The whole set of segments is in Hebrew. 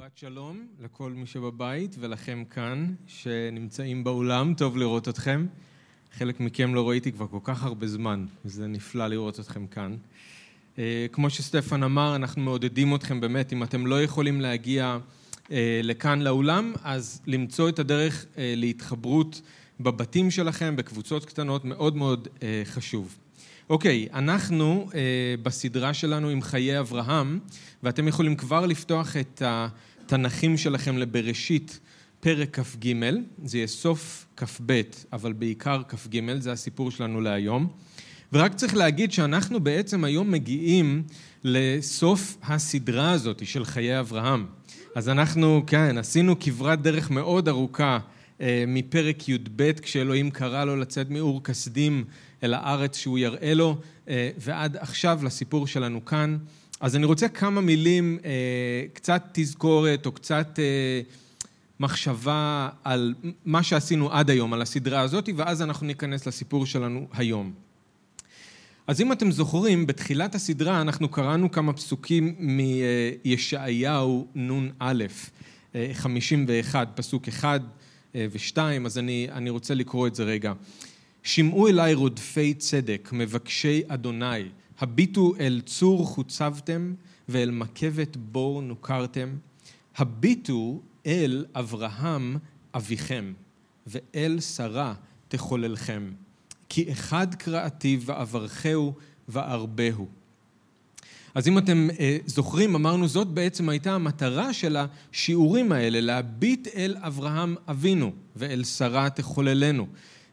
שבת שלום לכל מי שבבית ולכם כאן שנמצאים באולם, טוב לראות אתכם. חלק מכם לא ראיתי כבר כל כך הרבה זמן, וזה נפלא לראות אתכם כאן. אה, כמו שסטפן אמר, אנחנו מעודדים אתכם באמת, אם אתם לא יכולים להגיע אה, לכאן לאולם, אז למצוא את הדרך אה, להתחברות בבתים שלכם, בקבוצות קטנות, מאוד מאוד חשוב. אוקיי, אנחנו בסדרה שלנו עם חיי אברהם, ואתם יכולים כבר לפתוח את התנ"כים שלכם לבראשית פרק כ"ג, זה יהיה סוף כ"ב, אבל בעיקר כ"ג, זה הסיפור שלנו להיום. ורק צריך להגיד שאנחנו בעצם היום מגיעים לסוף הסדרה הזאת של חיי אברהם. אז אנחנו, כן, עשינו כברת דרך מאוד ארוכה אה, מפרק י"ב, כשאלוהים קרא לו לצאת מאור כשדים אל הארץ שהוא יראה לו, אה, ועד עכשיו לסיפור שלנו כאן. אז אני רוצה כמה מילים, אה, קצת תזכורת או קצת אה, מחשבה על מה שעשינו עד היום, על הסדרה הזאת, ואז אנחנו ניכנס לסיפור שלנו היום. אז אם אתם זוכרים, בתחילת הסדרה אנחנו קראנו כמה פסוקים מישעיהו נ"א, 51, פסוק 1 ו-2, אז אני, אני רוצה לקרוא את זה רגע. שמעו אליי רודפי צדק, מבקשי אדוני, הביטו אל צור חוצבתם ואל מקבת בור נוכרתם. הביטו אל אברהם אביכם ואל שרה תחוללכם. כי אחד קראתי ואברכהו וארבהו. אז אם אתם אה, זוכרים, אמרנו זאת בעצם הייתה המטרה של השיעורים האלה, להביט אל אברהם אבינו ואל שרה תחוללנו.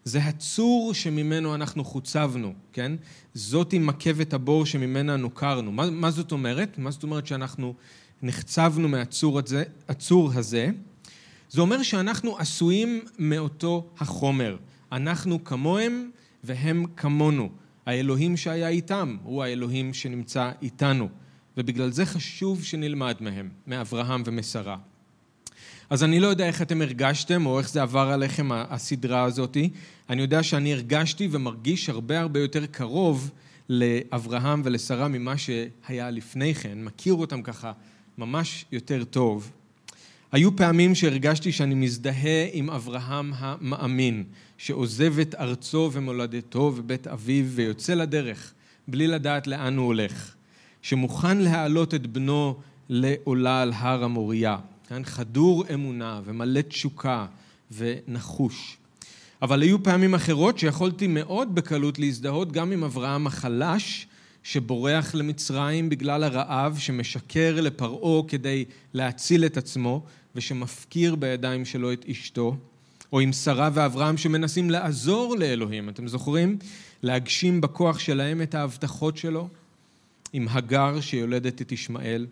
זה הצור שממנו אנחנו חוצבנו, כן? זאתי מכבת הבור שממנה נוכרנו. מה, מה זאת אומרת? מה זאת אומרת שאנחנו נחצבנו מהצור הזה, הצור הזה? זה אומר שאנחנו עשויים מאותו החומר. אנחנו כמוהם והם כמונו. האלוהים שהיה איתם הוא האלוהים שנמצא איתנו. ובגלל זה חשוב שנלמד מהם, מאברהם ומשרה. אז אני לא יודע איך אתם הרגשתם או איך זה עבר עליכם הסדרה הזאתי. אני יודע שאני הרגשתי ומרגיש הרבה הרבה יותר קרוב לאברהם ולשרה ממה שהיה לפני כן, מכיר אותם ככה ממש יותר טוב. היו פעמים שהרגשתי שאני מזדהה עם אברהם המאמין, שעוזב את ארצו ומולדתו ובית אביו ויוצא לדרך בלי לדעת לאן הוא הולך, שמוכן להעלות את בנו לעולה על הר המוריה. כן? חדור אמונה ומלא תשוקה ונחוש. אבל היו פעמים אחרות שיכולתי מאוד בקלות להזדהות גם עם אברהם החלש, שבורח למצרים בגלל הרעב, שמשקר לפרעה כדי להציל את עצמו, ושמפקיר בידיים שלו את אשתו, או עם שרה ואברהם שמנסים לעזור לאלוהים, אתם זוכרים? להגשים בכוח שלהם את ההבטחות שלו, עם הגר שיולדת את ישמעאל.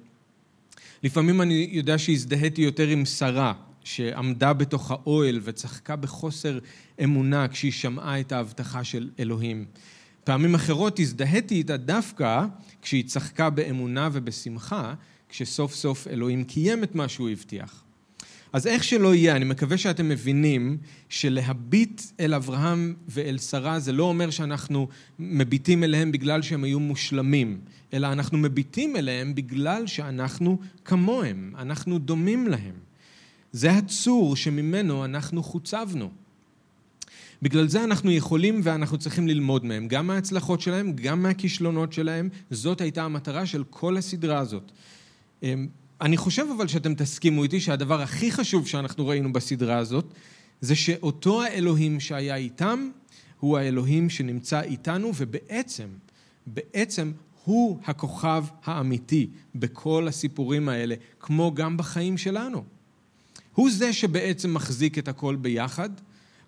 לפעמים אני יודע שהזדהיתי יותר עם שרה, שעמדה בתוך האוהל וצחקה בחוסר אמונה כשהיא שמעה את ההבטחה של אלוהים. פעמים אחרות הזדהיתי איתה דווקא כשהיא צחקה באמונה ובשמחה, כשסוף סוף אלוהים קיים את מה שהוא הבטיח. אז איך שלא יהיה, אני מקווה שאתם מבינים שלהביט אל אברהם ואל שרה זה לא אומר שאנחנו מביטים אליהם בגלל שהם היו מושלמים, אלא אנחנו מביטים אליהם בגלל שאנחנו כמוהם, אנחנו דומים להם. זה הצור שממנו אנחנו חוצבנו. בגלל זה אנחנו יכולים ואנחנו צריכים ללמוד מהם, גם מההצלחות שלהם, גם מהכישלונות שלהם. זאת הייתה המטרה של כל הסדרה הזאת. אני חושב אבל שאתם תסכימו איתי שהדבר הכי חשוב שאנחנו ראינו בסדרה הזאת, זה שאותו האלוהים שהיה איתם, הוא האלוהים שנמצא איתנו, ובעצם, בעצם הוא הכוכב האמיתי בכל הסיפורים האלה, כמו גם בחיים שלנו. הוא זה שבעצם מחזיק את הכל ביחד,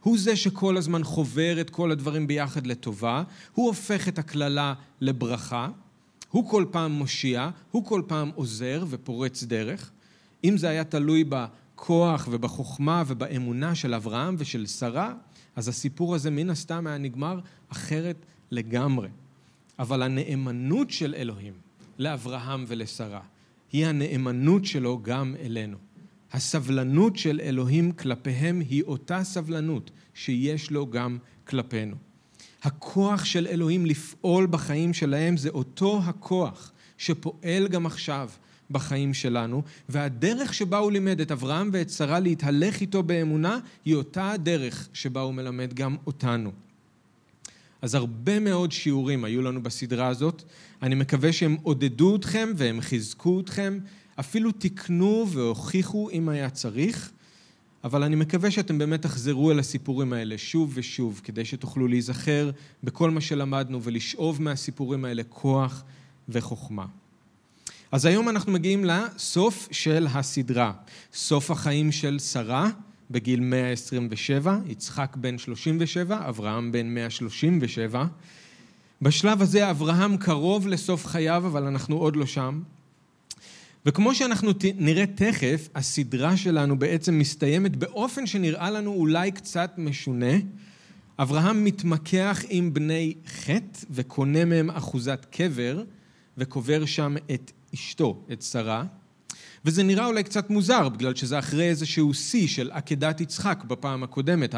הוא זה שכל הזמן חובר את כל הדברים ביחד לטובה, הוא הופך את הקללה לברכה, הוא כל פעם מושיע, הוא כל פעם עוזר ופורץ דרך. אם זה היה תלוי בכוח ובחוכמה ובאמונה של אברהם ושל שרה, אז הסיפור הזה מן הסתם היה נגמר אחרת לגמרי. אבל הנאמנות של אלוהים לאברהם ולשרה היא הנאמנות שלו גם אלינו. הסבלנות של אלוהים כלפיהם היא אותה סבלנות שיש לו גם כלפינו. הכוח של אלוהים לפעול בחיים שלהם זה אותו הכוח שפועל גם עכשיו בחיים שלנו, והדרך שבה הוא לימד את אברהם ואת שרה להתהלך איתו באמונה, היא אותה הדרך שבה הוא מלמד גם אותנו. אז הרבה מאוד שיעורים היו לנו בסדרה הזאת. אני מקווה שהם עודדו אתכם והם חיזקו אתכם, אפילו תיקנו והוכיחו אם היה צריך, אבל אני מקווה שאתם באמת תחזרו אל הסיפורים האלה שוב ושוב, כדי שתוכלו להיזכר בכל מה שלמדנו ולשאוב מהסיפורים האלה כוח וחוכמה. אז היום אנחנו מגיעים לסוף של הסדרה, סוף החיים של שרה בגיל 127, יצחק בן 37, אברהם בן 137. בשלב הזה אברהם קרוב לסוף חייו, אבל אנחנו עוד לא שם. וכמו שאנחנו נראה תכף, הסדרה שלנו בעצם מסתיימת באופן שנראה לנו אולי קצת משונה. אברהם מתמקח עם בני חטא וקונה מהם אחוזת קבר וקובר שם את אשתו, את שרה. וזה נראה אולי קצת מוזר, בגלל שזה אחרי איזשהו שיא של עקדת יצחק בפעם הקודמת.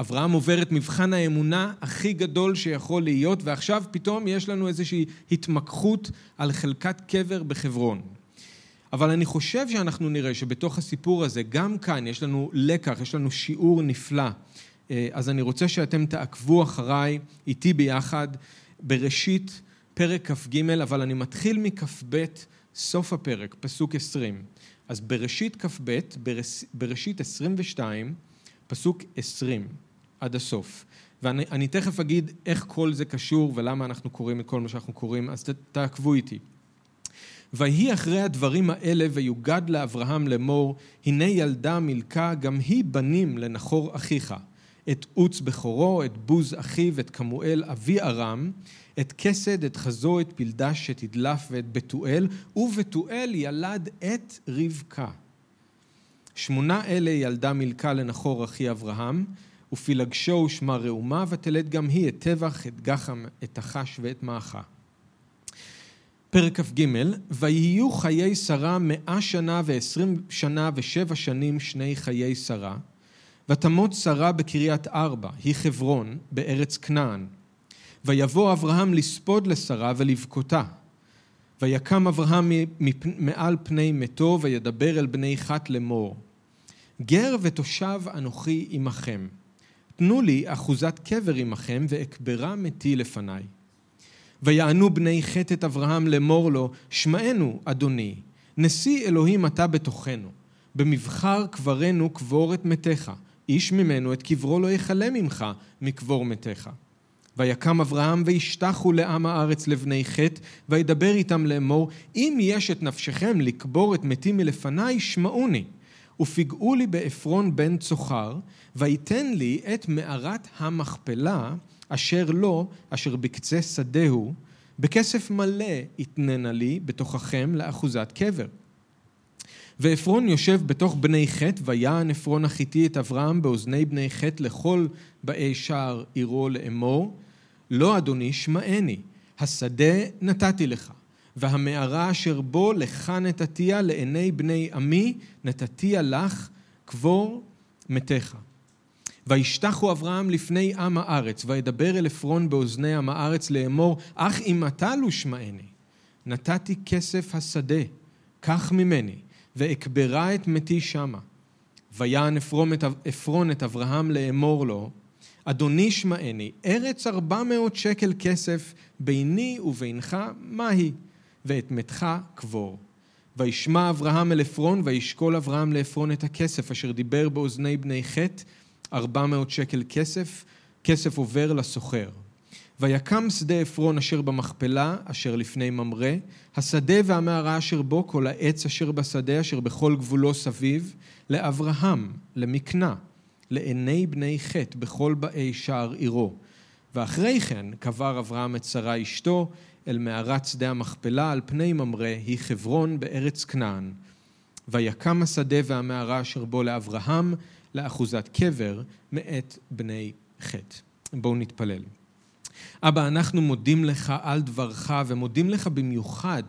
אברהם עובר את מבחן האמונה הכי גדול שיכול להיות, ועכשיו פתאום יש לנו איזושהי התמקחות על חלקת קבר בחברון. אבל אני חושב שאנחנו נראה שבתוך הסיפור הזה, גם כאן יש לנו לקח, יש לנו שיעור נפלא. אה, אז אני רוצה שאתם תעקבו אחריי, איתי ביחד, בראשית פרק כ"ג, אבל אני מתחיל מכ"ב, סוף הפרק, פסוק 20. אז בראשית כ"ב, בראשית 22, פסוק 20, עד הסוף. ואני תכף אגיד איך כל זה קשור ולמה אנחנו קוראים את כל מה שאנחנו קוראים, אז תעקבו איתי. ויהי אחרי הדברים האלה ויוגד לאברהם לאמור, הנה ילדה מילכה גם היא בנים לנחור אחיך, את עוץ בכורו, את בוז אחיו, את כמואל אבי ארם, את כסד, את חזו, את פלדש, את תדלף ואת בתואל, ובתואל ילד את רבקה. שמונה אלה ילדה מילכה לנחור אחי אברהם, ופילגשו ושמה ראומה, ותלד גם היא את טבח, את גחם, את החש ואת מאחה. פרק כ"ג, ויהיו חיי שרה מאה שנה ועשרים שנה ושבע שנים שני חיי שרה, ותמות שרה בקריית ארבע, היא חברון, בארץ כנען. ויבוא אברהם לספוד לשרה ולבכותה. ויקם אברהם מעל פני מתו, וידבר אל בני חת לאמור. גר ותושב אנוכי עמכם. תנו לי אחוזת קבר עמכם, ואקברה מתי לפניי. ויענו בני חטא את אברהם לאמור לו, שמענו, אדוני, נשיא אלוהים אתה בתוכנו, במבחר קברנו קבור את מתיך, איש ממנו את קברו לא יכלה ממך מקבור מתיך. ויקם אברהם וישתחו לעם הארץ לבני חטא, וידבר איתם לאמור, אם יש את נפשכם לקבור את מתי מלפניי, שמעוני. ופגעו לי בעפרון בן צוחר, ויתן לי את מערת המכפלה, אשר לו, אשר בקצה שדהו, בכסף מלא יתננה לי בתוככם לאחוזת קבר. ועפרון יושב בתוך בני חטא, ויען עפרון החיתי את אברהם באוזני בני חטא לכל באי שער עירו לאמור, לא אדוני שמעני, השדה נתתי לך, והמערה אשר בו לך נתתיה לעיני בני עמי, נתתיה לך, קבור מתיך. וישתחו אברהם לפני עם הארץ, וידבר אל עפרון באוזני עם הארץ לאמור, אך אם אתה לא שמעני, נתתי כסף השדה, קח ממני, ואקברה את מתי שמה. ויען עפרון את אברהם לאמור לו, אדוני שמעני, ארץ ארבע מאות שקל כסף ביני ובינך, מהי? ואת מתך קבור. וישמע אברהם אל עפרון, וישקול אברהם לעפרון את הכסף אשר דיבר באוזני בני חטא, ארבע מאות שקל כסף, כסף עובר לסוחר. ויקם שדה עפרון אשר במכפלה, אשר לפני ממרא, השדה והמערה אשר בו, כל העץ אשר בשדה, אשר בכל גבולו סביב, לאברהם, למקנה, לעיני בני חטא, בכל באי שער עירו. ואחרי כן קבר אברהם את שרה אשתו, אל מערת שדה המכפלה, על פני ממרא, היא חברון בארץ כנען. ויקם השדה והמערה אשר בו לאברהם, לאחוזת קבר מאת בני חטא. בואו נתפלל. אבא, אנחנו מודים לך על דברך ומודים לך במיוחד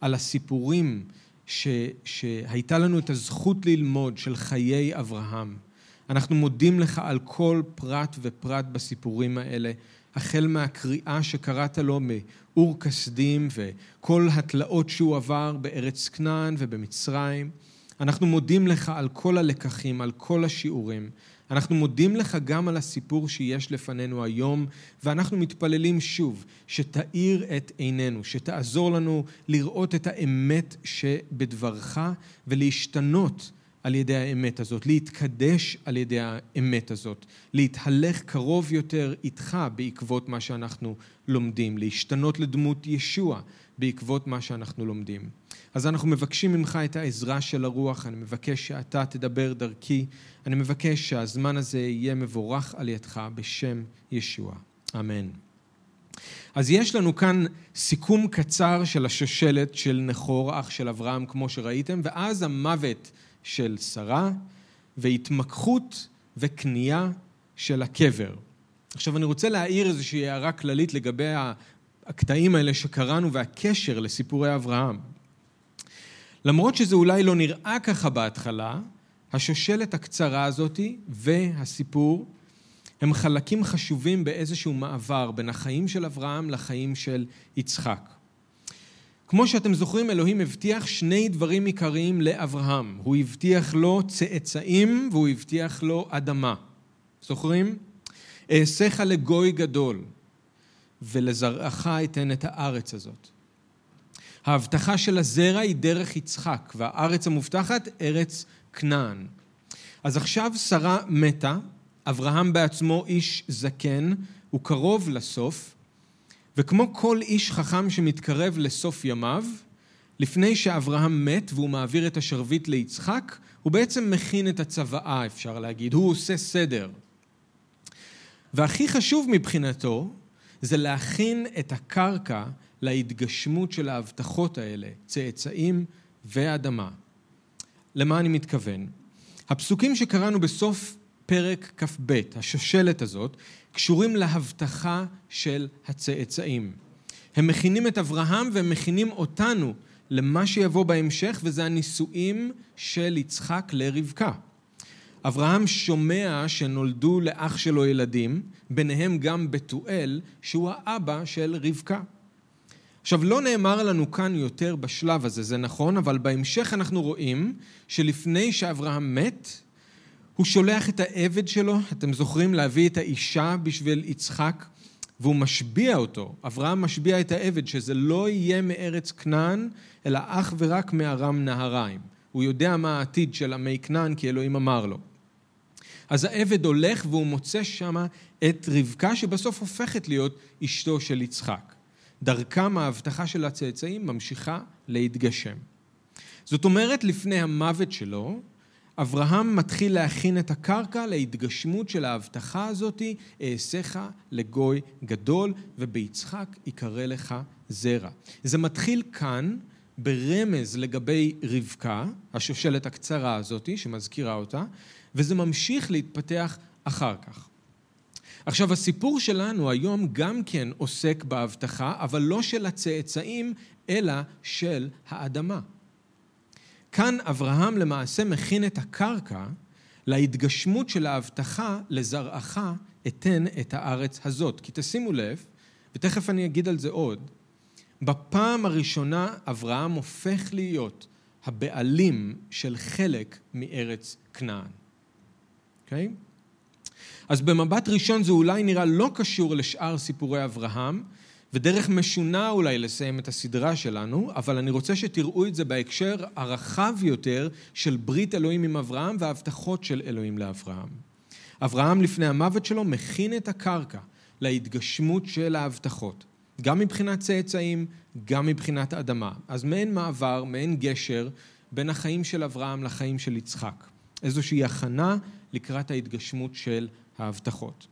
על הסיפורים ש, שהייתה לנו את הזכות ללמוד של חיי אברהם. אנחנו מודים לך על כל פרט ופרט בסיפורים האלה, החל מהקריאה שקראת לו אור כסדים וכל התלאות שהוא עבר בארץ כנען ובמצרים. אנחנו מודים לך על כל הלקחים, על כל השיעורים. אנחנו מודים לך גם על הסיפור שיש לפנינו היום, ואנחנו מתפללים שוב שתאיר את עינינו, שתעזור לנו לראות את האמת שבדברך ולהשתנות על ידי האמת הזאת, להתקדש על ידי האמת הזאת, להתהלך קרוב יותר איתך בעקבות מה שאנחנו לומדים, להשתנות לדמות ישוע בעקבות מה שאנחנו לומדים. אז אנחנו מבקשים ממך את העזרה של הרוח, אני מבקש שאתה תדבר דרכי, אני מבקש שהזמן הזה יהיה מבורך על ידך בשם ישוע. אמן. אז יש לנו כאן סיכום קצר של השושלת של נחור, אח של אברהם, כמו שראיתם, ואז המוות של שרה, והתמקחות וכניעה של הקבר. עכשיו אני רוצה להעיר איזושהי הערה כללית לגבי הקטעים האלה שקראנו והקשר לסיפורי אברהם. למרות שזה אולי לא נראה ככה בהתחלה, השושלת הקצרה הזאתי והסיפור הם חלקים חשובים באיזשהו מעבר בין החיים של אברהם לחיים של יצחק. כמו שאתם זוכרים, אלוהים הבטיח שני דברים עיקריים לאברהם. הוא הבטיח לו צאצאים והוא הבטיח לו אדמה. זוכרים? אעשיך לגוי גדול, ולזרעך אתן את הארץ הזאת. ההבטחה של הזרע היא דרך יצחק, והארץ המובטחת, ארץ כנען. אז עכשיו שרה מתה, אברהם בעצמו איש זקן, הוא קרוב לסוף, וכמו כל איש חכם שמתקרב לסוף ימיו, לפני שאברהם מת והוא מעביר את השרביט ליצחק, הוא בעצם מכין את הצוואה, אפשר להגיד. הוא עושה סדר. והכי חשוב מבחינתו זה להכין את הקרקע להתגשמות של ההבטחות האלה, צאצאים ואדמה. למה אני מתכוון? הפסוקים שקראנו בסוף פרק כ"ב, השושלת הזאת, קשורים להבטחה של הצאצאים. הם מכינים את אברהם והם מכינים אותנו למה שיבוא בהמשך, וזה הנישואים של יצחק לרבקה. אברהם שומע שנולדו לאח שלו ילדים, ביניהם גם בתואל, שהוא האבא של רבקה. עכשיו, לא נאמר לנו כאן יותר בשלב הזה, זה נכון, אבל בהמשך אנחנו רואים שלפני שאברהם מת, הוא שולח את העבד שלו, אתם זוכרים, להביא את האישה בשביל יצחק, והוא משביע אותו. אברהם משביע את העבד שזה לא יהיה מארץ כנען, אלא אך ורק מארם נהריים. הוא יודע מה העתיד של עמי כנען, כי אלוהים אמר לו. אז העבד הולך והוא מוצא שמה את רבקה, שבסוף הופכת להיות אשתו של יצחק. דרכם ההבטחה של הצאצאים ממשיכה להתגשם. זאת אומרת, לפני המוות שלו, אברהם מתחיל להכין את הקרקע להתגשמות של ההבטחה הזאתי, אעשיך לגוי גדול, וביצחק יקרא לך זרע. זה מתחיל כאן ברמז לגבי רבקה, השושלת הקצרה הזאתי, שמזכירה אותה, וזה ממשיך להתפתח אחר כך. עכשיו, הסיפור שלנו היום גם כן עוסק בהבטחה, אבל לא של הצאצאים, אלא של האדמה. כאן אברהם למעשה מכין את הקרקע להתגשמות של ההבטחה לזרעך אתן את הארץ הזאת. כי תשימו לב, ותכף אני אגיד על זה עוד, בפעם הראשונה אברהם הופך להיות הבעלים של חלק מארץ כנען. אוקיי? אז במבט ראשון זה אולי נראה לא קשור לשאר סיפורי אברהם, ודרך משונה אולי לסיים את הסדרה שלנו, אבל אני רוצה שתראו את זה בהקשר הרחב יותר של ברית אלוהים עם אברהם וההבטחות של אלוהים לאברהם. אברהם לפני המוות שלו מכין את הקרקע להתגשמות של ההבטחות, גם מבחינת צאצאים, גם מבחינת אדמה. אז מעין מעבר, מעין גשר בין החיים של אברהם לחיים של יצחק. איזושהי הכנה לקראת ההתגשמות של ההבטחות.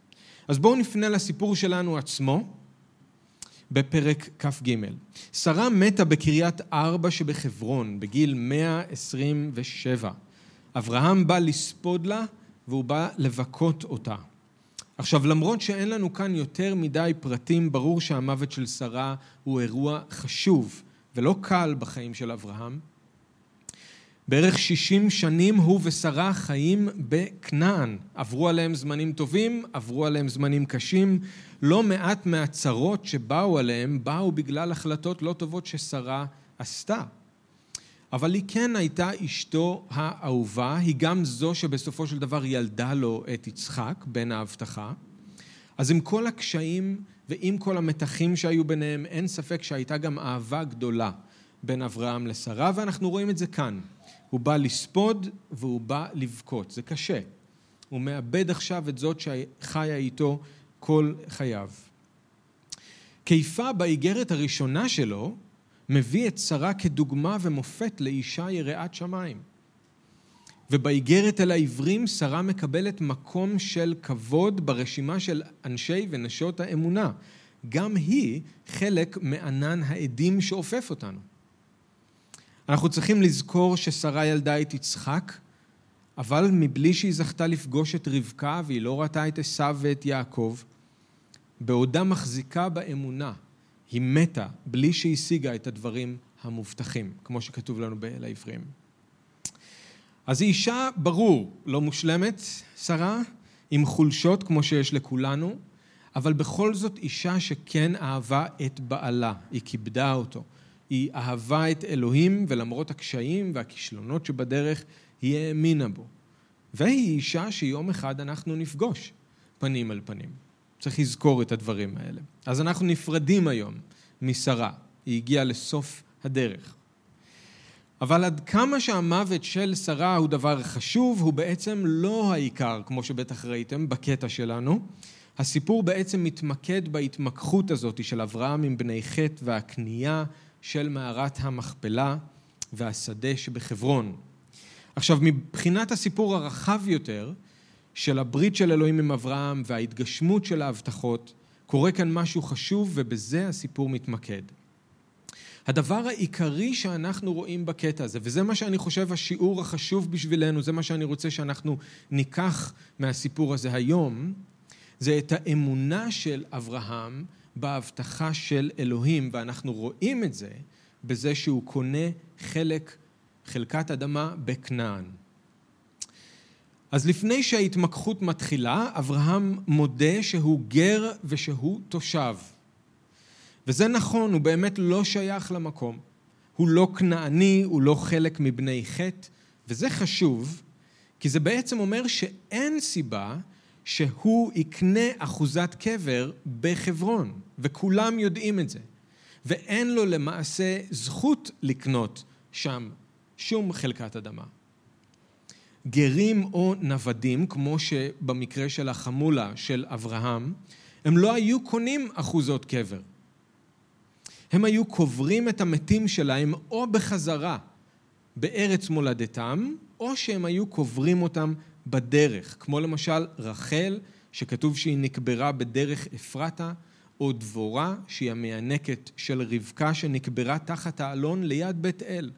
אז בואו נפנה לסיפור שלנו עצמו בפרק כ"ג. שרה מתה בקריית ארבע שבחברון בגיל 127. אברהם בא לספוד לה והוא בא לבכות אותה. עכשיו, למרות שאין לנו כאן יותר מדי פרטים, ברור שהמוות של שרה הוא אירוע חשוב ולא קל בחיים של אברהם. בערך 60 שנים הוא ושרה חיים בכנען. עברו עליהם זמנים טובים, עברו עליהם זמנים קשים. לא מעט מהצרות שבאו עליהם באו בגלל החלטות לא טובות ששרה עשתה. אבל היא כן הייתה אשתו האהובה, היא גם זו שבסופו של דבר ילדה לו את יצחק, בן ההבטחה. אז עם כל הקשיים ועם כל המתחים שהיו ביניהם, אין ספק שהייתה גם אהבה גדולה בין אברהם לשרה, ואנחנו רואים את זה כאן. הוא בא לספוד והוא בא לבכות, זה קשה. הוא מאבד עכשיו את זאת שחיה איתו כל חייו. כיפה באיגרת הראשונה שלו מביא את שרה כדוגמה ומופת לאישה יראת שמיים. ובאיגרת אל העברים שרה מקבלת מקום של כבוד ברשימה של אנשי ונשות האמונה. גם היא חלק מענן העדים שאופף אותנו. אנחנו צריכים לזכור ששרה ילדה את יצחק, אבל מבלי שהיא זכתה לפגוש את רבקה והיא לא ראתה את עשיו ואת יעקב, בעודה מחזיקה באמונה, היא מתה בלי שהשיגה את הדברים המובטחים, כמו שכתוב לנו באל העברים. אז היא אישה, ברור, לא מושלמת, שרה, עם חולשות כמו שיש לכולנו, אבל בכל זאת אישה שכן אהבה את בעלה, היא כיבדה אותו. היא אהבה את אלוהים, ולמרות הקשיים והכישלונות שבדרך, היא האמינה בו. והיא אישה שיום אחד אנחנו נפגוש פנים אל פנים. צריך לזכור את הדברים האלה. אז אנחנו נפרדים היום משרה. היא הגיעה לסוף הדרך. אבל עד כמה שהמוות של שרה הוא דבר חשוב, הוא בעצם לא העיקר, כמו שבטח ראיתם בקטע שלנו. הסיפור בעצם מתמקד בהתמקחות הזאת של אברהם עם בני חטא והקנייה של מערת המכפלה והשדה שבחברון. עכשיו, מבחינת הסיפור הרחב יותר של הברית של אלוהים עם אברהם וההתגשמות של ההבטחות, קורה כאן משהו חשוב ובזה הסיפור מתמקד. הדבר העיקרי שאנחנו רואים בקטע הזה, וזה מה שאני חושב השיעור החשוב בשבילנו, זה מה שאני רוצה שאנחנו ניקח מהסיפור הזה היום, זה את האמונה של אברהם בהבטחה של אלוהים, ואנחנו רואים את זה בזה שהוא קונה חלק, חלקת אדמה בכנען. אז לפני שההתמקחות מתחילה, אברהם מודה שהוא גר ושהוא תושב. וזה נכון, הוא באמת לא שייך למקום. הוא לא כנעני, הוא לא חלק מבני חטא, וזה חשוב, כי זה בעצם אומר שאין סיבה שהוא יקנה אחוזת קבר בחברון, וכולם יודעים את זה. ואין לו למעשה זכות לקנות שם שום חלקת אדמה. גרים או נוודים, כמו שבמקרה של החמולה של אברהם, הם לא היו קונים אחוזות קבר. הם היו קוברים את המתים שלהם או בחזרה בארץ מולדתם, או שהם היו קוברים אותם בדרך, כמו למשל רחל, שכתוב שהיא נקברה בדרך אפרתה, או דבורה, שהיא המענקת של רבקה, שנקברה תחת האלון ליד בית אל.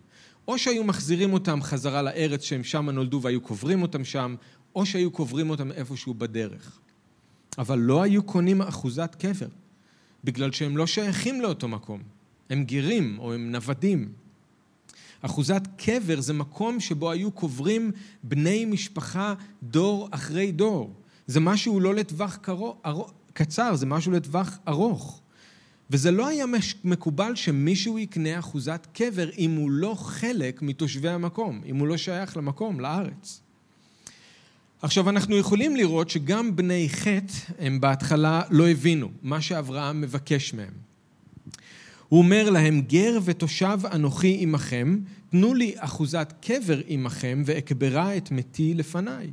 או שהיו מחזירים אותם חזרה לארץ שהם שם נולדו והיו קוברים אותם שם, או שהיו קוברים אותם איפשהו בדרך. אבל לא היו קונים אחוזת קבר, בגלל שהם לא שייכים לאותו מקום. הם גירים או הם נוודים. אחוזת קבר זה מקום שבו היו קוברים בני משפחה דור אחרי דור. זה משהו לא לטווח קרוב, קצר, זה משהו לטווח ארוך. וזה לא היה מקובל שמישהו יקנה אחוזת קבר אם הוא לא חלק מתושבי המקום, אם הוא לא שייך למקום, לארץ. עכשיו אנחנו יכולים לראות שגם בני חטא הם בהתחלה לא הבינו מה שאברהם מבקש מהם. הוא אומר להם, גר ותושב אנוכי עמכם, תנו לי אחוזת קבר עמכם ואקברה את מתי לפניי.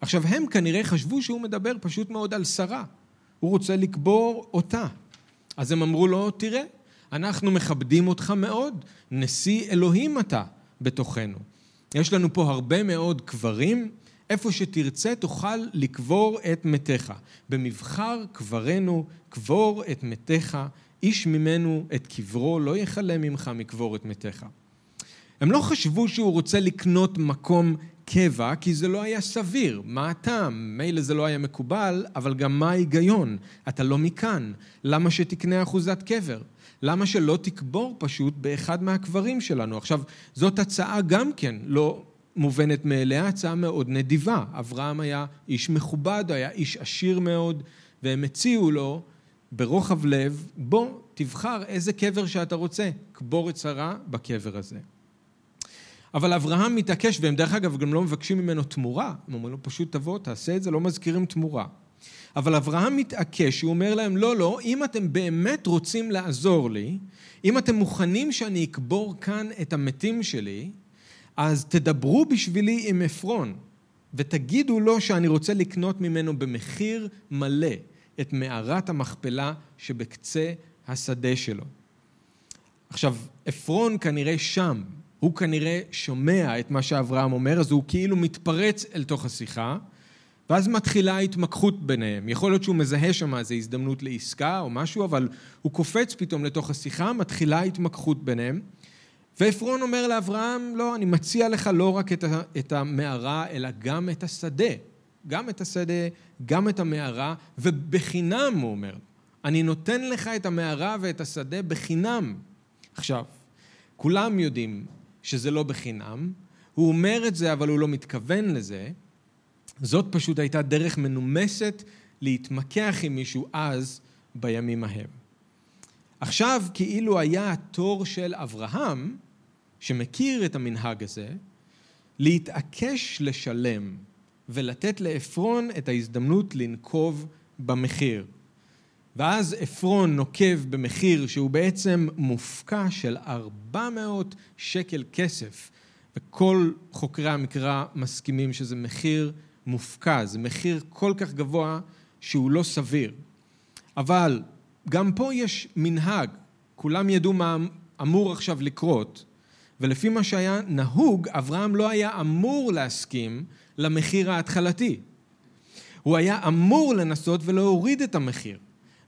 עכשיו הם כנראה חשבו שהוא מדבר פשוט מאוד על שרה. הוא רוצה לקבור אותה. אז הם אמרו לו, תראה, אנחנו מכבדים אותך מאוד, נשיא אלוהים אתה בתוכנו. יש לנו פה הרבה מאוד קברים, איפה שתרצה תוכל לקבור את מתיך. במבחר קברנו, קבור את מתיך, איש ממנו את קברו לא יכלה ממך מקבור את מתיך. הם לא חשבו שהוא רוצה לקנות מקום קבע, כי זה לא היה סביר. מה הטעם? מילא זה לא היה מקובל, אבל גם מה ההיגיון? אתה לא מכאן. למה שתקנה אחוזת קבר? למה שלא תקבור פשוט באחד מהקברים שלנו? עכשיו, זאת הצעה גם כן לא מובנת מאליה, הצעה מאוד נדיבה. אברהם היה איש מכובד, היה איש עשיר מאוד, והם הציעו לו ברוחב לב, בוא תבחר איזה קבר שאתה רוצה, קבור את שרה בקבר הזה. אבל אברהם מתעקש, והם דרך אגב גם לא מבקשים ממנו תמורה, הם אומרים לו פשוט תבוא, תעשה את זה, לא מזכירים תמורה. אבל אברהם מתעקש, הוא אומר להם, לא, לא, אם אתם באמת רוצים לעזור לי, אם אתם מוכנים שאני אקבור כאן את המתים שלי, אז תדברו בשבילי עם עפרון, ותגידו לו שאני רוצה לקנות ממנו במחיר מלא את מערת המכפלה שבקצה השדה שלו. עכשיו, עפרון כנראה שם, הוא כנראה שומע את מה שאברהם אומר, אז הוא כאילו מתפרץ אל תוך השיחה, ואז מתחילה ההתמקחות ביניהם. יכול להיות שהוא מזהה שם איזו הזדמנות לעסקה או משהו, אבל הוא קופץ פתאום לתוך השיחה, מתחילה ההתמקחות ביניהם. ועפרון אומר לאברהם, לא, אני מציע לך לא רק את המערה, אלא גם את השדה. גם את השדה, גם את המערה, ובחינם, הוא אומר. אני נותן לך את המערה ואת השדה בחינם. עכשיו, כולם יודעים שזה לא בחינם, הוא אומר את זה, אבל הוא לא מתכוון לזה. זאת פשוט הייתה דרך מנומסת להתמקח עם מישהו אז, בימים ההם. עכשיו, כאילו היה התור של אברהם, שמכיר את המנהג הזה, להתעקש לשלם ולתת לעפרון את ההזדמנות לנקוב במחיר. ואז עפרון נוקב במחיר שהוא בעצם מופקע של 400 שקל כסף, וכל חוקרי המקרא מסכימים שזה מחיר מופקע, זה מחיר כל כך גבוה שהוא לא סביר. אבל גם פה יש מנהג, כולם ידעו מה אמור עכשיו לקרות, ולפי מה שהיה נהוג, אברהם לא היה אמור להסכים למחיר ההתחלתי. הוא היה אמור לנסות ולהוריד את המחיר.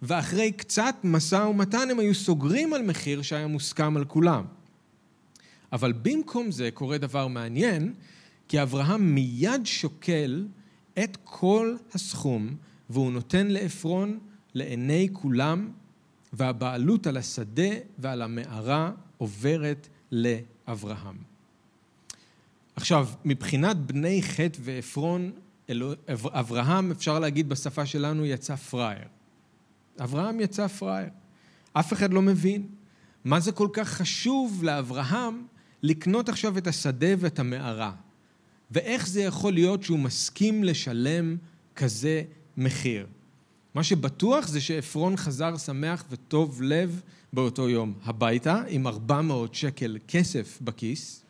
ואחרי קצת משא ומתן הם היו סוגרים על מחיר שהיה מוסכם על כולם. אבל במקום זה קורה דבר מעניין, כי אברהם מיד שוקל את כל הסכום והוא נותן לעפרון לעיני כולם, והבעלות על השדה ועל המערה עוברת לאברהם. עכשיו, מבחינת בני חטא ועפרון, אברהם, אפשר להגיד בשפה שלנו, יצא פראייר. אברהם יצא פראייר. אף אחד לא מבין. מה זה כל כך חשוב לאברהם לקנות עכשיו את השדה ואת המערה? ואיך זה יכול להיות שהוא מסכים לשלם כזה מחיר? מה שבטוח זה שעפרון חזר שמח וטוב לב באותו יום הביתה, עם 400 שקל כסף בכיס.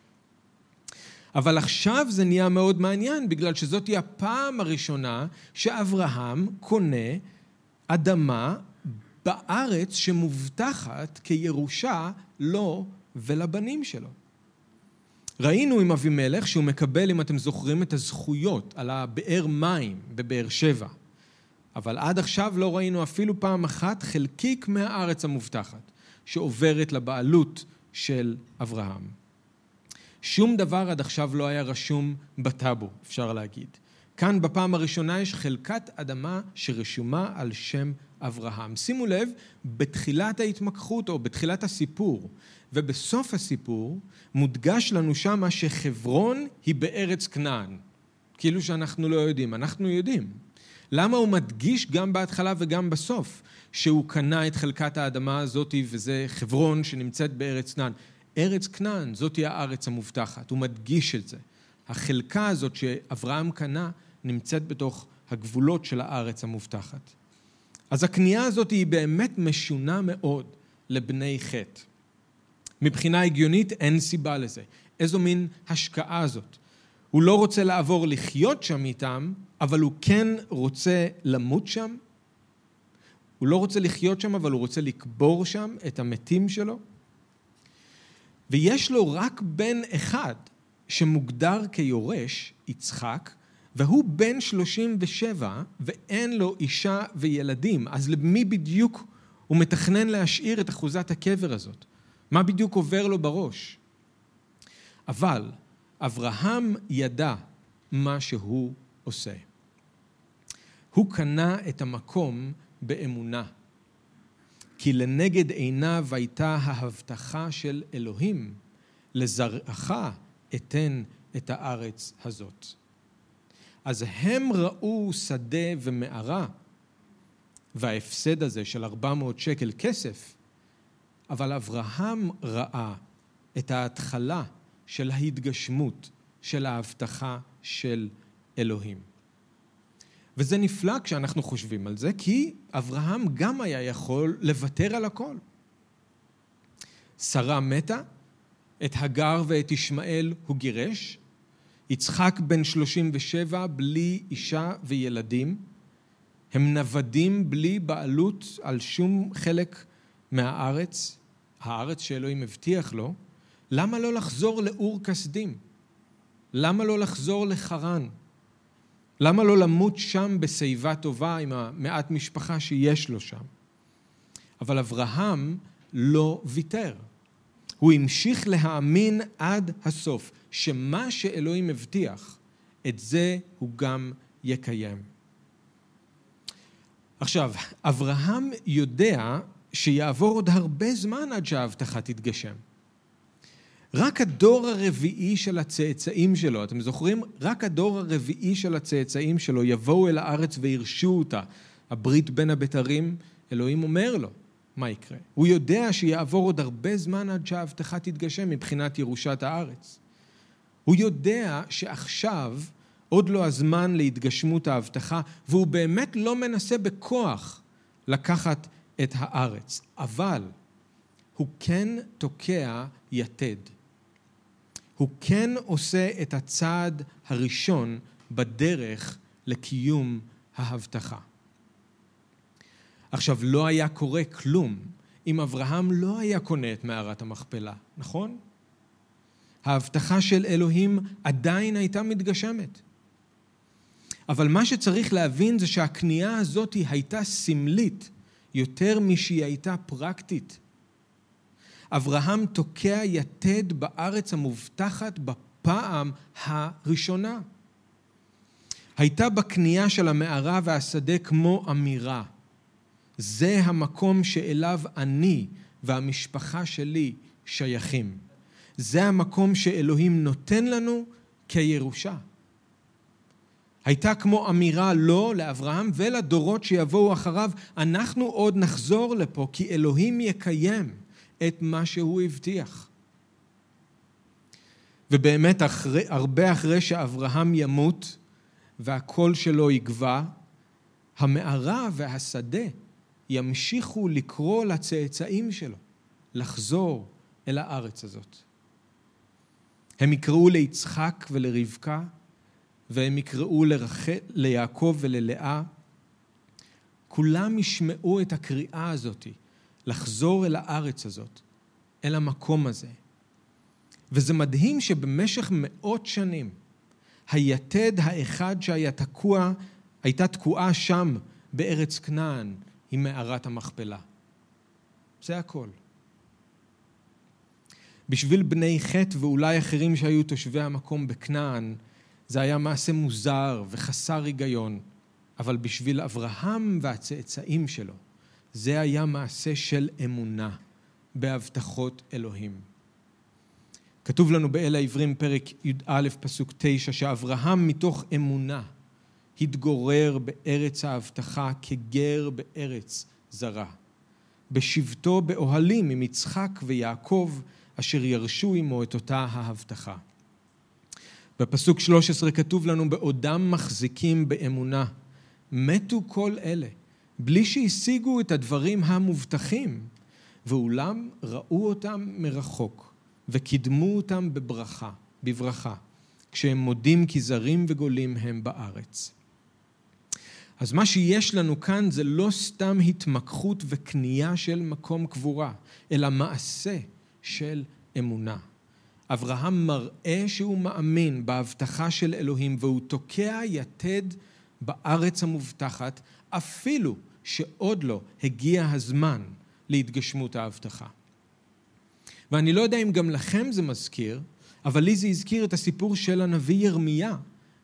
אבל עכשיו זה נהיה מאוד מעניין, בגלל שזאת היא הפעם הראשונה שאברהם קונה אדמה בארץ שמובטחת כירושה לו ולבנים שלו. ראינו עם אבימלך שהוא מקבל, אם אתם זוכרים, את הזכויות על הבאר מים בבאר שבע. אבל עד עכשיו לא ראינו אפילו פעם אחת חלקיק מהארץ המובטחת שעוברת לבעלות של אברהם. שום דבר עד עכשיו לא היה רשום בטאבו, אפשר להגיד. כאן בפעם הראשונה יש חלקת אדמה שרשומה על שם אברהם. שימו לב, בתחילת ההתמקחות או בתחילת הסיפור ובסוף הסיפור מודגש לנו שמה שחברון היא בארץ כנען. כאילו שאנחנו לא יודעים, אנחנו יודעים. למה הוא מדגיש גם בהתחלה וגם בסוף שהוא קנה את חלקת האדמה הזאת וזה חברון שנמצאת בארץ כנען? ארץ כנען, זאתי הארץ המובטחת, הוא מדגיש את זה. החלקה הזאת שאברהם קנה נמצאת בתוך הגבולות של הארץ המובטחת. אז הקנייה הזאת היא באמת משונה מאוד לבני חטא. מבחינה הגיונית אין סיבה לזה. איזו מין השקעה זאת. הוא לא רוצה לעבור לחיות שם איתם, אבל הוא כן רוצה למות שם. הוא לא רוצה לחיות שם, אבל הוא רוצה לקבור שם את המתים שלו. ויש לו רק בן אחד שמוגדר כיורש, יצחק, והוא בן 37 ואין לו אישה וילדים, אז למי בדיוק הוא מתכנן להשאיר את אחוזת הקבר הזאת? מה בדיוק עובר לו בראש? אבל אברהם ידע מה שהוא עושה. הוא קנה את המקום באמונה. כי לנגד עיניו הייתה ההבטחה של אלוהים, לזרעך אתן את הארץ הזאת. אז הם ראו שדה ומערה, וההפסד הזה של 400 שקל כסף, אבל אברהם ראה את ההתחלה של ההתגשמות של ההבטחה של אלוהים. וזה נפלא כשאנחנו חושבים על זה, כי אברהם גם היה יכול לוותר על הכל. שרה מתה, את הגר ואת ישמעאל הוא גירש, יצחק בן 37 בלי אישה וילדים, הם נוודים בלי בעלות על שום חלק מהארץ, הארץ שאלוהים הבטיח לו, למה לא לחזור לאור כסדים? למה לא לחזור לחרן? למה לא למות שם בשיבה טובה עם המעט משפחה שיש לו שם? אבל אברהם לא ויתר. הוא המשיך להאמין עד הסוף, שמה שאלוהים הבטיח, את זה הוא גם יקיים. עכשיו, אברהם יודע שיעבור עוד הרבה זמן עד שההבטחה תתגשם. רק הדור הרביעי של הצאצאים שלו, אתם זוכרים? רק הדור הרביעי של הצאצאים שלו יבואו אל הארץ וירשו אותה. הברית בין הבתרים, אלוהים אומר לו מה יקרה. הוא יודע שיעבור עוד הרבה זמן עד שההבטחה תתגשם מבחינת ירושת הארץ. הוא יודע שעכשיו עוד לא הזמן להתגשמות ההבטחה, והוא באמת לא מנסה בכוח לקחת את הארץ, אבל הוא כן תוקע יתד. הוא כן עושה את הצעד הראשון בדרך לקיום ההבטחה. עכשיו, לא היה קורה כלום אם אברהם לא היה קונה את מערת המכפלה, נכון? ההבטחה של אלוהים עדיין הייתה מתגשמת. אבל מה שצריך להבין זה שהקנייה הזאת הייתה סמלית יותר משהיא הייתה פרקטית. אברהם תוקע יתד בארץ המובטחת בפעם הראשונה. הייתה בקנייה של המערה והשדה כמו אמירה. זה המקום שאליו אני והמשפחה שלי שייכים. זה המקום שאלוהים נותן לנו כירושה. הייתה כמו אמירה לו, לאברהם ולדורות שיבואו אחריו, אנחנו עוד נחזור לפה כי אלוהים יקיים את מה שהוא הבטיח. ובאמת, אחרי, הרבה אחרי שאברהם ימות והקול שלו יגבע, המערה והשדה ימשיכו לקרוא לצאצאים שלו לחזור אל הארץ הזאת. הם יקראו ליצחק ולרבקה, והם יקראו לרח... ליעקב וללאה. כולם ישמעו את הקריאה הזאת לחזור אל הארץ הזאת, אל המקום הזה. וזה מדהים שבמשך מאות שנים היתד האחד שהיה תקוע, הייתה תקועה שם בארץ כנען, היא מערת המכפלה. זה הכל. בשביל בני חטא ואולי אחרים שהיו תושבי המקום בכנען, זה היה מעשה מוזר וחסר היגיון, אבל בשביל אברהם והצאצאים שלו, זה היה מעשה של אמונה בהבטחות אלוהים. כתוב לנו באל העברים פרק י"א פסוק תשע שאברהם מתוך אמונה התגורר בארץ ההבטחה כגר בארץ זרה. בשבתו באוהלים עם יצחק ויעקב אשר ירשו עמו את אותה ההבטחה. בפסוק 13 כתוב לנו בעודם מחזיקים באמונה מתו כל אלה בלי שהשיגו את הדברים המובטחים ואולם ראו אותם מרחוק וקידמו אותם בברכה, בברכה כשהם מודים כי זרים וגולים הם בארץ. אז מה שיש לנו כאן זה לא סתם התמקחות וקנייה של מקום קבורה, אלא מעשה של אמונה. אברהם מראה שהוא מאמין בהבטחה של אלוהים והוא תוקע יתד בארץ המובטחת אפילו שעוד לא הגיע הזמן להתגשמות ההבטחה. ואני לא יודע אם גם לכם זה מזכיר, אבל לי זה הזכיר את הסיפור של הנביא ירמיה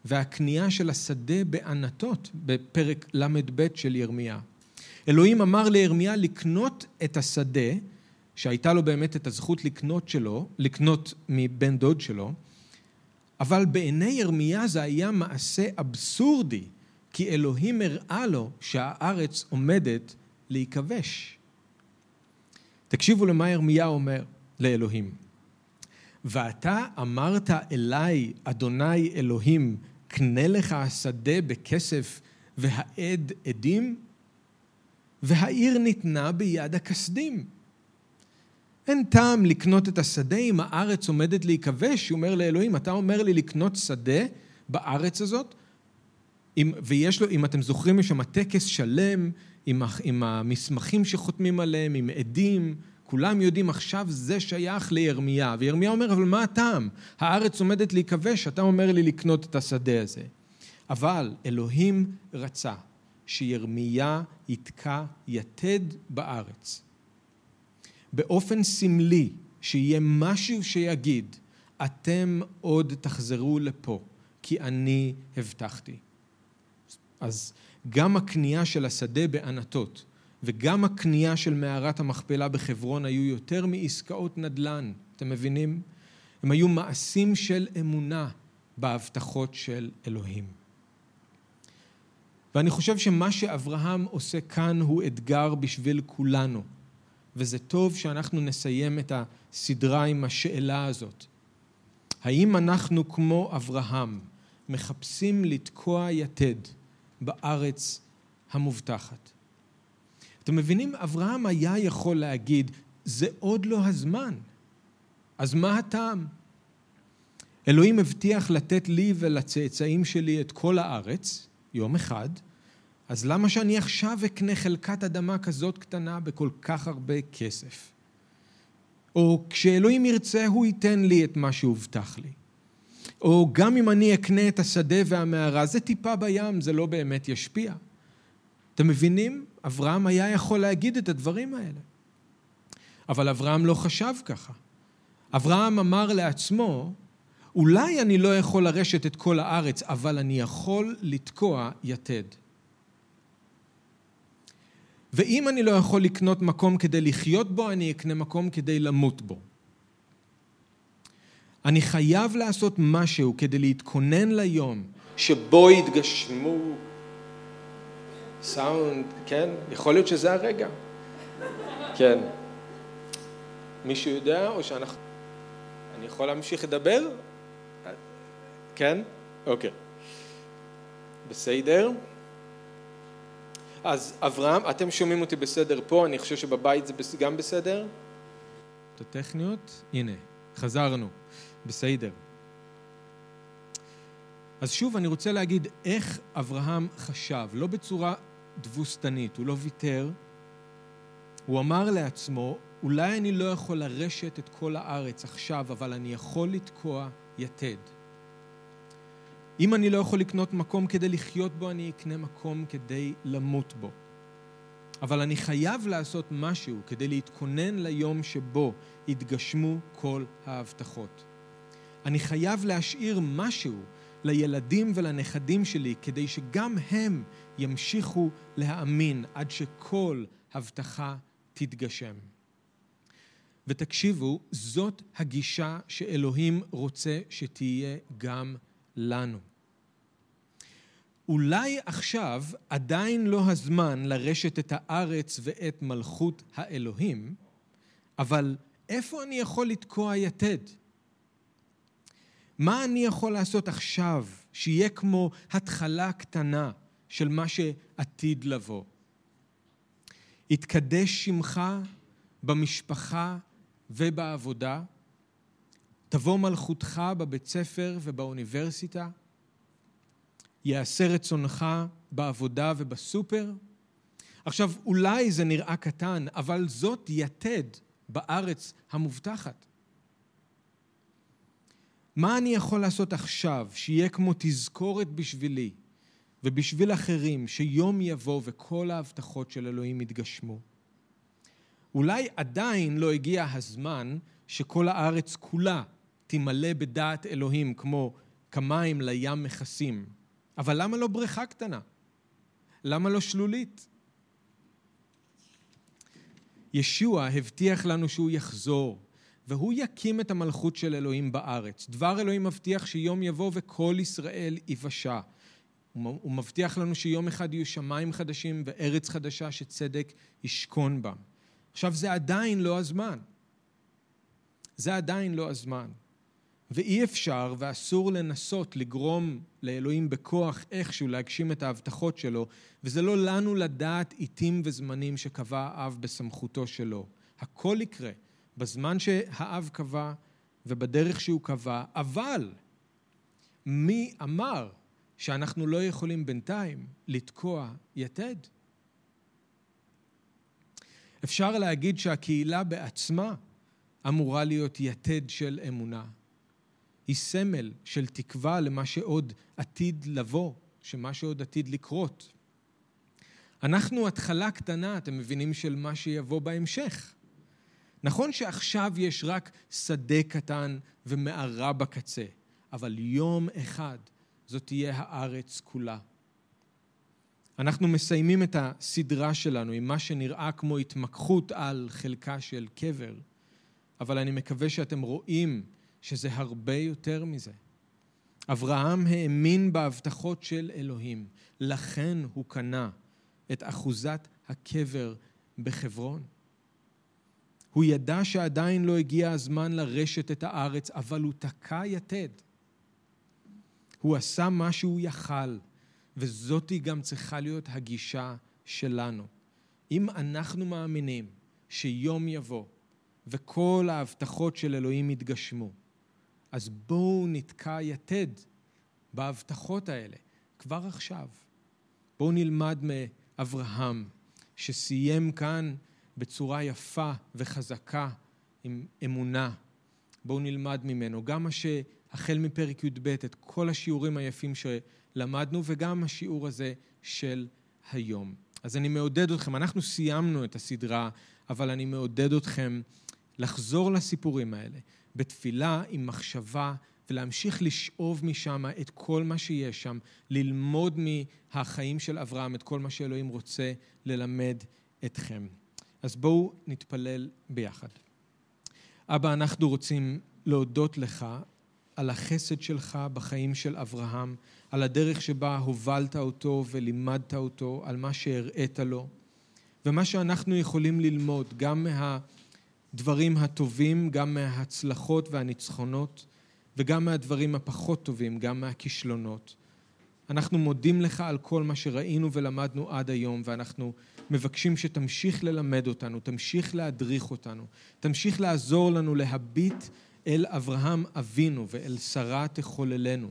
והקנייה של השדה בענתות בפרק ל"ב של ירמיה. אלוהים אמר לירמיה לקנות את השדה, שהייתה לו באמת את הזכות לקנות שלו, לקנות מבן דוד שלו, אבל בעיני ירמיה זה היה מעשה אבסורדי, כי אלוהים הראה לו שהארץ עומדת להיכבש. תקשיבו למה ירמיה אומר לאלוהים. ואתה אמרת אליי, אדוני אלוהים, קנה לך השדה בכסף והעד עדים? והעיר ניתנה ביד הכסדים. אין טעם לקנות את השדה אם הארץ עומדת להיכבש. הוא אומר לאלוהים, אתה אומר לי לקנות שדה בארץ הזאת? אם, ויש לו, אם אתם זוכרים, יש שם טקס שלם עם, עם המסמכים שחותמים עליהם, עם עדים, כולם יודעים עכשיו זה שייך לירמיה. וירמיה אומר, אבל מה הטעם? הארץ עומדת להיכבש, אתה אומר לי לקנות את השדה הזה. אבל אלוהים רצה שירמיה יתקע יתד בארץ. באופן סמלי, שיהיה משהו שיגיד, אתם עוד תחזרו לפה, כי אני הבטחתי. אז גם הקנייה של השדה בענתות וגם הקנייה של מערת המכפלה בחברון היו יותר מעסקאות נדל"ן, אתם מבינים? הם היו מעשים של אמונה בהבטחות של אלוהים. ואני חושב שמה שאברהם עושה כאן הוא אתגר בשביל כולנו, וזה טוב שאנחנו נסיים את הסדרה עם השאלה הזאת. האם אנחנו כמו אברהם מחפשים לתקוע יתד בארץ המובטחת? אתם מבינים? אברהם היה יכול להגיד, זה עוד לא הזמן. אז מה הטעם? אלוהים הבטיח לתת לי ולצאצאים שלי את כל הארץ, יום אחד, אז למה שאני עכשיו אקנה חלקת אדמה כזאת קטנה בכל כך הרבה כסף? או כשאלוהים ירצה, הוא ייתן לי את מה שהובטח לי. או גם אם אני אקנה את השדה והמערה, זה טיפה בים, זה לא באמת ישפיע. אתם מבינים? אברהם היה יכול להגיד את הדברים האלה. אבל אברהם לא חשב ככה. אברהם אמר לעצמו, אולי אני לא יכול לרשת את כל הארץ, אבל אני יכול לתקוע יתד. ואם אני לא יכול לקנות מקום כדי לחיות בו, אני אקנה מקום כדי למות בו. אני חייב לעשות משהו כדי להתכונן ליום שבו יתגשמו סאונד, כן? יכול להיות שזה הרגע. כן. מישהו יודע או שאנחנו... אני יכול להמשיך לדבר? כן? אוקיי. בסדר? אז אברהם, אתם שומעים אותי בסדר פה, אני חושב שבבית זה גם בסדר? את הטכניות? הנה, חזרנו. בסדר. אז שוב, אני רוצה להגיד איך אברהם חשב, לא בצורה תבוסתנית, הוא לא ויתר. הוא אמר לעצמו, אולי אני לא יכול לרשת את כל הארץ עכשיו, אבל אני יכול לתקוע יתד. אם אני לא יכול לקנות מקום כדי לחיות בו, אני אקנה מקום כדי למות בו. אבל אני חייב לעשות משהו כדי להתכונן ליום שבו יתגשמו כל ההבטחות. אני חייב להשאיר משהו לילדים ולנכדים שלי כדי שגם הם ימשיכו להאמין עד שכל הבטחה תתגשם. ותקשיבו, זאת הגישה שאלוהים רוצה שתהיה גם לנו. אולי עכשיו עדיין לא הזמן לרשת את הארץ ואת מלכות האלוהים, אבל איפה אני יכול לתקוע יתד? מה אני יכול לעשות עכשיו שיהיה כמו התחלה קטנה של מה שעתיד לבוא? יתקדש שמך במשפחה ובעבודה, תבוא מלכותך בבית ספר ובאוניברסיטה, יעשה רצונך בעבודה ובסופר. עכשיו, אולי זה נראה קטן, אבל זאת יתד בארץ המובטחת. מה אני יכול לעשות עכשיו שיהיה כמו תזכורת בשבילי ובשביל אחרים שיום יבוא וכל ההבטחות של אלוהים יתגשמו? אולי עדיין לא הגיע הזמן שכל הארץ כולה תמלא בדעת אלוהים כמו כמים לים מכסים. אבל למה לא בריכה קטנה? למה לא שלולית? ישוע הבטיח לנו שהוא יחזור, והוא יקים את המלכות של אלוהים בארץ. דבר אלוהים מבטיח שיום יבוא וכל ישראל ייוושע. הוא מבטיח לנו שיום אחד יהיו שמיים חדשים וארץ חדשה שצדק ישכון בה. עכשיו, זה עדיין לא הזמן. זה עדיין לא הזמן. ואי אפשר ואסור לנסות לגרום לאלוהים בכוח איכשהו להגשים את ההבטחות שלו, וזה לא לנו לדעת עיתים וזמנים שקבע האב בסמכותו שלו. הכל יקרה בזמן שהאב קבע ובדרך שהוא קבע, אבל מי אמר שאנחנו לא יכולים בינתיים לתקוע יתד? אפשר להגיד שהקהילה בעצמה אמורה להיות יתד של אמונה. היא סמל של תקווה למה שעוד עתיד לבוא, שמה שעוד עתיד לקרות. אנחנו התחלה קטנה, אתם מבינים, של מה שיבוא בהמשך. נכון שעכשיו יש רק שדה קטן ומערה בקצה, אבל יום אחד זאת תהיה הארץ כולה. אנחנו מסיימים את הסדרה שלנו עם מה שנראה כמו התמקחות על חלקה של קבר, אבל אני מקווה שאתם רואים שזה הרבה יותר מזה. אברהם האמין בהבטחות של אלוהים, לכן הוא קנה את אחוזת הקבר בחברון. הוא ידע שעדיין לא הגיע הזמן לרשת את הארץ, אבל הוא תקע יתד. הוא עשה מה שהוא יכל, וזאתי גם צריכה להיות הגישה שלנו. אם אנחנו מאמינים שיום יבוא וכל ההבטחות של אלוהים יתגשמו, אז בואו נתקע יתד בהבטחות האלה כבר עכשיו. בואו נלמד מאברהם, שסיים כאן בצורה יפה וחזקה עם אמונה. בואו נלמד ממנו. גם מה שהחל מפרק י"ב, את כל השיעורים היפים שלמדנו, וגם השיעור הזה של היום. אז אני מעודד אתכם, אנחנו סיימנו את הסדרה, אבל אני מעודד אתכם לחזור לסיפורים האלה, בתפילה עם מחשבה ולהמשיך לשאוב משם את כל מה שיש שם, ללמוד מהחיים של אברהם את כל מה שאלוהים רוצה ללמד אתכם. אז בואו נתפלל ביחד. אבא, אנחנו רוצים להודות לך על החסד שלך בחיים של אברהם, על הדרך שבה הובלת אותו ולימדת אותו, על מה שהראית לו, ומה שאנחנו יכולים ללמוד גם מה... הדברים הטובים, גם מההצלחות והניצחונות, וגם מהדברים הפחות טובים, גם מהכישלונות. אנחנו מודים לך על כל מה שראינו ולמדנו עד היום, ואנחנו מבקשים שתמשיך ללמד אותנו, תמשיך להדריך אותנו, תמשיך לעזור לנו להביט אל אברהם אבינו ואל שרה תחוללנו.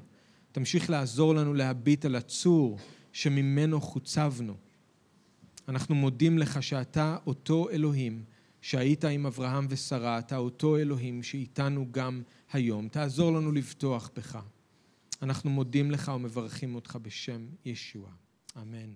תמשיך לעזור לנו להביט על הצור שממנו חוצבנו. אנחנו מודים לך שאתה אותו אלוהים שהיית עם אברהם ושרה, אתה אותו אלוהים שאיתנו גם היום. תעזור לנו לבטוח בך. אנחנו מודים לך ומברכים אותך בשם ישוע. אמן.